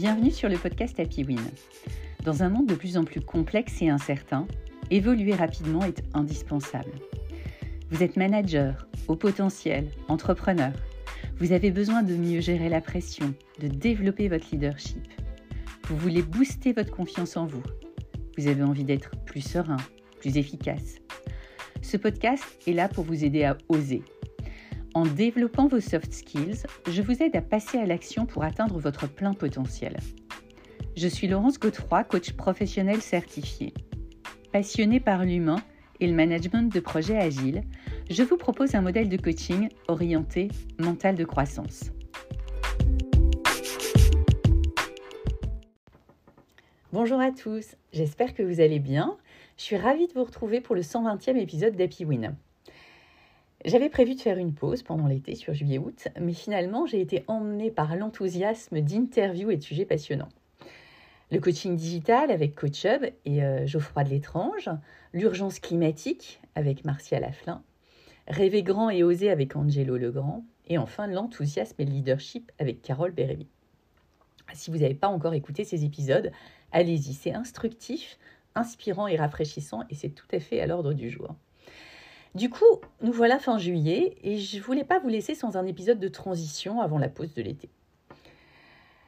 Bienvenue sur le podcast Happy Win. Dans un monde de plus en plus complexe et incertain, évoluer rapidement est indispensable. Vous êtes manager, au potentiel, entrepreneur. Vous avez besoin de mieux gérer la pression, de développer votre leadership. Vous voulez booster votre confiance en vous. Vous avez envie d'être plus serein, plus efficace. Ce podcast est là pour vous aider à oser. En développant vos soft skills, je vous aide à passer à l'action pour atteindre votre plein potentiel. Je suis Laurence Godefroy, coach professionnel certifié. Passionnée par l'humain et le management de projets agiles, je vous propose un modèle de coaching orienté mental de croissance. Bonjour à tous, j'espère que vous allez bien. Je suis ravie de vous retrouver pour le 120e épisode d'Happy Win. J'avais prévu de faire une pause pendant l'été sur juillet-août, mais finalement j'ai été emmenée par l'enthousiasme d'interviews et de sujets passionnants. Le coaching digital avec CoachHub et euh, Geoffroy de l'étrange, l'urgence climatique avec Martial Afflin, rêver grand et oser avec Angelo Legrand, et enfin l'enthousiasme et le leadership avec Carole Bérémy. Si vous n'avez pas encore écouté ces épisodes, allez-y, c'est instructif, inspirant et rafraîchissant et c'est tout à fait à l'ordre du jour. Du coup, nous voilà fin juillet et je ne voulais pas vous laisser sans un épisode de transition avant la pause de l'été.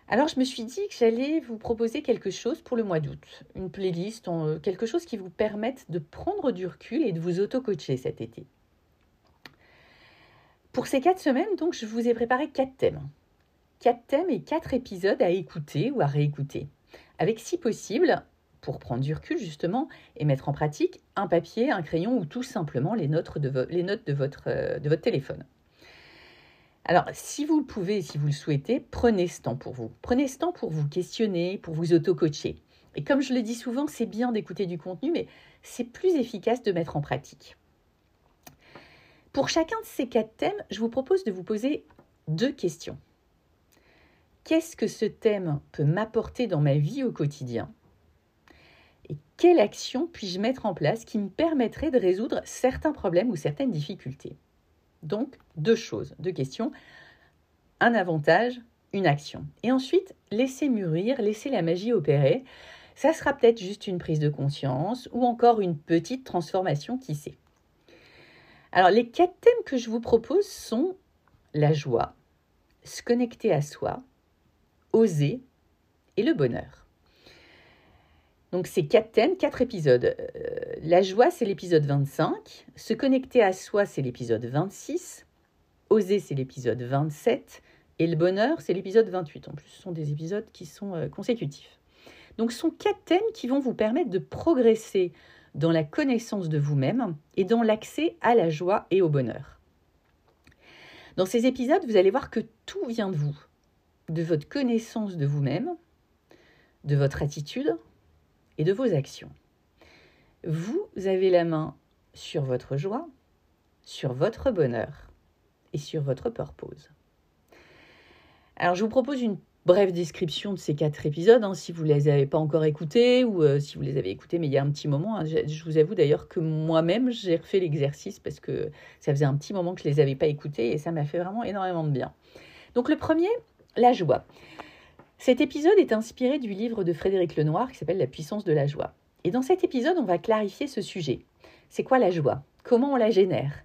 Alors je me suis dit que j'allais vous proposer quelque chose pour le mois d'août, une playlist, euh, quelque chose qui vous permette de prendre du recul et de vous auto-coacher cet été. Pour ces quatre semaines, donc, je vous ai préparé quatre thèmes. Quatre thèmes et quatre épisodes à écouter ou à réécouter, avec si possible pour prendre du recul justement et mettre en pratique un papier, un crayon ou tout simplement les notes de, votre, euh, votre téléphone. Alors, si vous le pouvez, si vous le souhaitez, prenez ce temps pour vous. Prenez ce temps pour vous questionner, pour vous auto-coacher. Et comme je le dis souvent, c'est bien d'écouter du contenu, mais c'est plus efficace de mettre en pratique. Pour chacun de ces quatre thèmes, je vous propose de vous poser deux questions. Qu'est-ce que ce thème peut m'apporter dans ma vie au quotidien? Et quelle action puis-je mettre en place qui me permettrait de résoudre certains problèmes ou certaines difficultés? Donc, deux choses, deux questions. Un avantage, une action. Et ensuite, laisser mûrir, laisser la magie opérer. Ça sera peut-être juste une prise de conscience ou encore une petite transformation, qui sait. Alors, les quatre thèmes que je vous propose sont la joie, se connecter à soi, oser et le bonheur. Donc c'est quatre thèmes, quatre épisodes. Euh, la joie, c'est l'épisode 25. Se connecter à soi, c'est l'épisode 26. Oser, c'est l'épisode 27. Et le bonheur, c'est l'épisode 28. En plus, ce sont des épisodes qui sont euh, consécutifs. Donc ce sont quatre thèmes qui vont vous permettre de progresser dans la connaissance de vous-même et dans l'accès à la joie et au bonheur. Dans ces épisodes, vous allez voir que tout vient de vous, de votre connaissance de vous-même, de votre attitude, et de vos actions. Vous avez la main sur votre joie, sur votre bonheur et sur votre purpose. Alors je vous propose une brève description de ces quatre épisodes, hein, si vous ne les avez pas encore écoutés ou euh, si vous les avez écoutés, mais il y a un petit moment. Hein, je, vous avoue d'ailleurs que moi-même, j'ai refait l'exercice parce que ça faisait un petit moment que je ne les avais pas écoutés et ça m'a fait vraiment énormément de bien. Donc le premier, la joie. Cet épisode est inspiré du livre de Frédéric Lenoir qui s'appelle La puissance de la joie. Et dans cet épisode, on va clarifier ce sujet. C'est quoi la joie? Comment on la génère?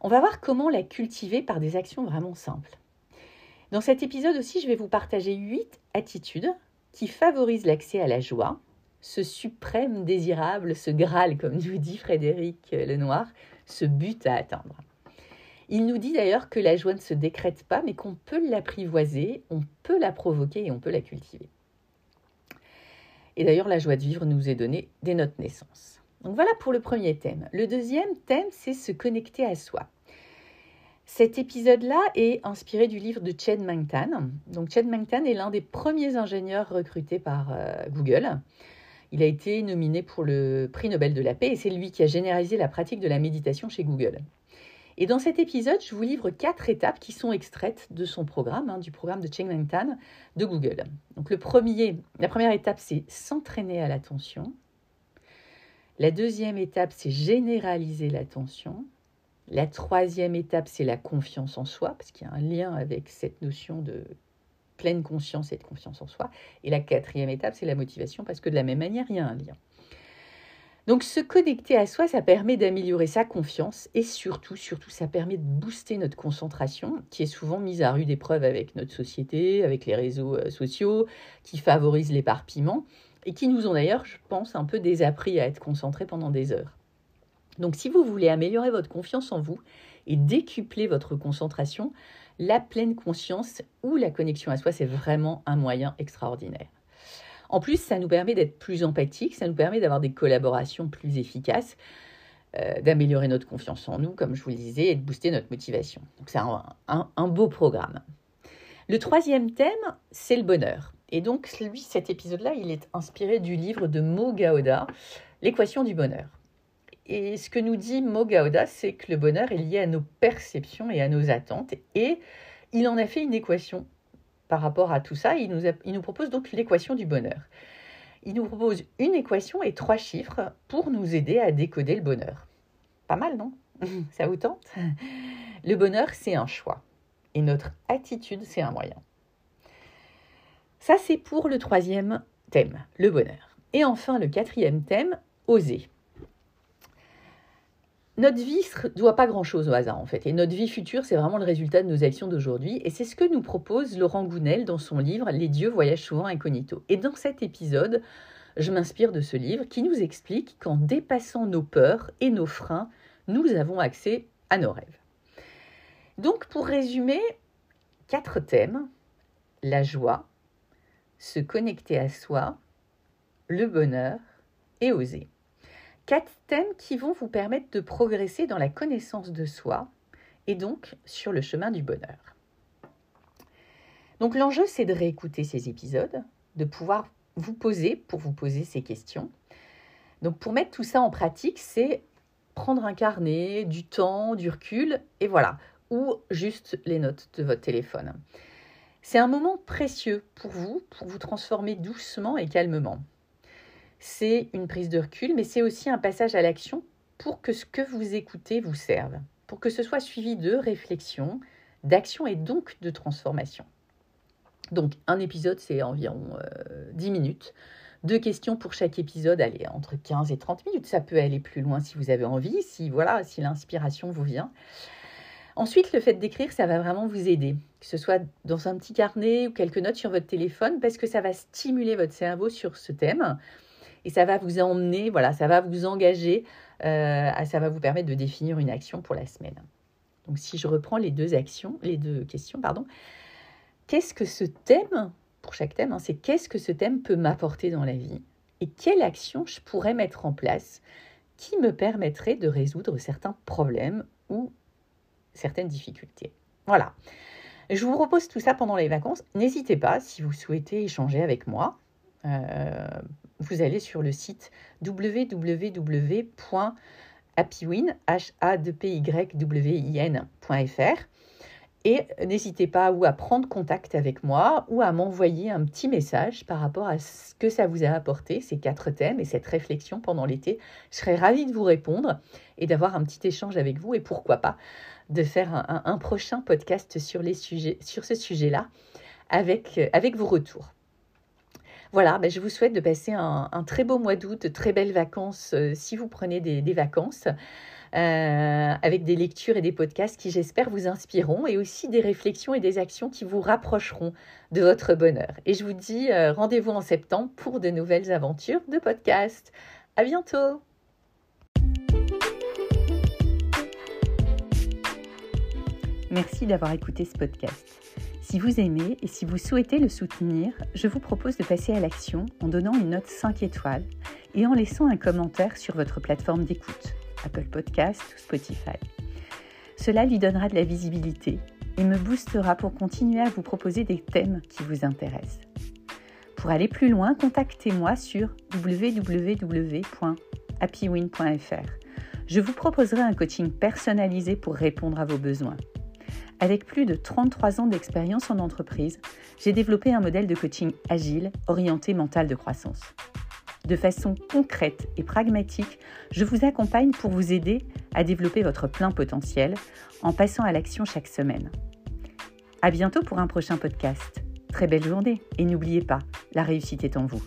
On va voir comment la cultiver par des actions vraiment simples. Dans cet épisode aussi, je vais vous partager huit attitudes qui favorisent l'accès à la joie, ce suprême désirable, ce Graal, comme nous dit Frédéric Lenoir, ce but à atteindre. Il nous dit d'ailleurs que la joie ne se décrète pas, mais qu'on peut l'apprivoiser, on peut la provoquer et on peut la cultiver. Et d'ailleurs, la joie de vivre nous est donnée dès notre naissance. Donc voilà pour le premier thème. Le deuxième thème, c'est se connecter à soi. Cet épisode-là est inspiré du livre de Chen Mangtan. Donc Chen Mangtan est l'un des premiers ingénieurs recrutés par euh, Google. Il a été nominé pour le prix Nobel de la paix et c'est lui qui a généralisé la pratique de la méditation chez Google. Et dans cet épisode, je vous livre quatre étapes qui sont extraites de son programme, hein, du programme de Cheng Tan de Google. Donc le premier, la première étape, c'est s'entraîner à l'attention. La deuxième étape, c'est généraliser l'attention. La troisième étape, c'est la confiance en soi, parce qu'il y a un lien avec cette notion de pleine conscience et de confiance en soi. Et la quatrième étape, c'est la motivation, parce que de la même manière, il y a un lien. Donc se connecter à soi, ça permet d'améliorer sa confiance et surtout, surtout, ça permet de booster notre concentration qui est souvent mise à rude épreuve avec notre société, avec les réseaux euh, sociaux, qui favorisent l'éparpillement et qui nous ont d'ailleurs, je pense, un peu désappris à être concentrés pendant des heures. Donc si vous voulez améliorer votre confiance en vous et décupler votre concentration, la pleine conscience ou la connexion à soi, c'est vraiment un moyen extraordinaire. En plus, ça nous permet d'être plus empathiques, ça nous permet d'avoir des collaborations plus efficaces, euh, d'améliorer notre confiance en nous, comme je vous le disais, et de booster notre motivation. Donc c'est un, beau programme. Le troisième thème, c'est le bonheur. Et donc, lui, cet épisode-là, il est inspiré du livre de Mo Gaoda, L'équation du bonheur. Et ce que nous dit Mo Gaoda, c'est que le bonheur est lié à nos perceptions et à nos attentes. Et il en a fait une équation par rapport à tout ça, il nous, propose donc l'équation du bonheur. Il nous propose une équation et trois chiffres pour nous aider à décoder le bonheur. Pas mal, non? Ça vous tente? Le bonheur, c'est un choix. Et notre attitude, c'est un moyen. Ça, c'est pour le troisième thème, le bonheur. Et enfin, le quatrième thème, oser notre vie ne doit pas grand-chose au hasard en fait. Et notre vie future, c'est vraiment le résultat de nos actions d'aujourd'hui. Et c'est ce que nous propose Laurent Gounel dans son livre Les dieux voyagent souvent incognito. Et dans cet épisode, je m'inspire de ce livre qui nous explique qu'en dépassant nos peurs et nos freins, nous avons accès à nos rêves. Donc pour résumer, quatre thèmes. La joie, se connecter à soi, le bonheur et oser. Quatre thèmes qui vont vous permettre de progresser dans la connaissance de soi et donc sur le chemin du bonheur. Donc l'enjeu, c'est de réécouter ces épisodes, de pouvoir vous poser pour vous poser ces questions. Donc pour mettre tout ça en pratique, c'est prendre un carnet, du temps, du recul, et voilà, ou juste les notes de votre téléphone. C'est un moment précieux pour vous, pour vous transformer doucement et calmement c'est une prise de recul, mais c'est aussi un passage à l'action pour que ce que vous écoutez vous serve, pour que ce soit suivi de réflexion, d'action et donc de transformation. Donc un épisode, c'est environ 10 euh, minutes. Deux questions pour chaque épisode, allez, entre 15 et 30 minutes. Ça peut aller plus loin si vous avez envie, si voilà, si l'inspiration vous vient. Ensuite, le fait d'écrire, ça va vraiment vous aider, que ce soit dans un petit carnet ou quelques notes sur votre téléphone, parce que ça va stimuler votre cerveau sur ce thème et ça va vous emmener, voilà, ça va vous engager, euh, ça va vous permettre de définir une action pour la semaine. Donc si je reprends les deux actions, les deux questions, pardon, qu'est-ce que ce thème, pour chaque thème, hein, c'est qu'est-ce que ce thème peut m'apporter dans la vie et quelle action je pourrais mettre en place qui me permettrait de résoudre certains problèmes ou certaines difficultés. Voilà. Je vous propose tout ça pendant les vacances. N'hésitez pas, si vous souhaitez échanger avec moi, euh, vous allez sur le site www.happywin.fr et n'hésitez pas ou à prendre contact avec moi ou à m'envoyer un petit message par rapport à ce que ça vous a apporté, ces quatre thèmes et cette réflexion pendant l'été. Je serais ravie de vous répondre et d'avoir un petit échange avec vous et pourquoi pas de faire un, prochain podcast sur, les sujets, ce sujet-là avec vos retours. Voilà, ben, je vous souhaite de passer un, très beau mois d'août, de très belles vacances euh, si vous prenez des, vacances. Euh, avec des lectures et des podcasts qui, j'espère, vous inspireront et aussi des réflexions et des actions qui vous rapprocheront de votre bonheur. Et je vous dis euh, rendez-vous en septembre pour de nouvelles aventures de podcast. À bientôt! Merci d'avoir écouté ce podcast. Si vous aimez et si vous souhaitez le soutenir, je vous propose de passer à l'action en donnant une note 5 étoiles et en laissant un commentaire sur votre plateforme d'écoute, Apple Podcast ou Spotify. Cela lui donnera de la visibilité et me boostera pour continuer à vous proposer des thèmes qui vous intéressent. Pour aller plus loin, contactez-moi sur www.happywin.fr. Je vous proposerai un coaching personnalisé pour répondre à vos besoins. Avec plus de 33 ans d'expérience en entreprise, j'ai développé un modèle de coaching agile orienté mental de croissance. De façon concrète et pragmatique, je vous accompagne pour vous aider à développer votre plein potentiel en passant à l'action chaque semaine. À bientôt pour un prochain podcast. Très belle journée et n'oubliez pas, la réussite est en vous.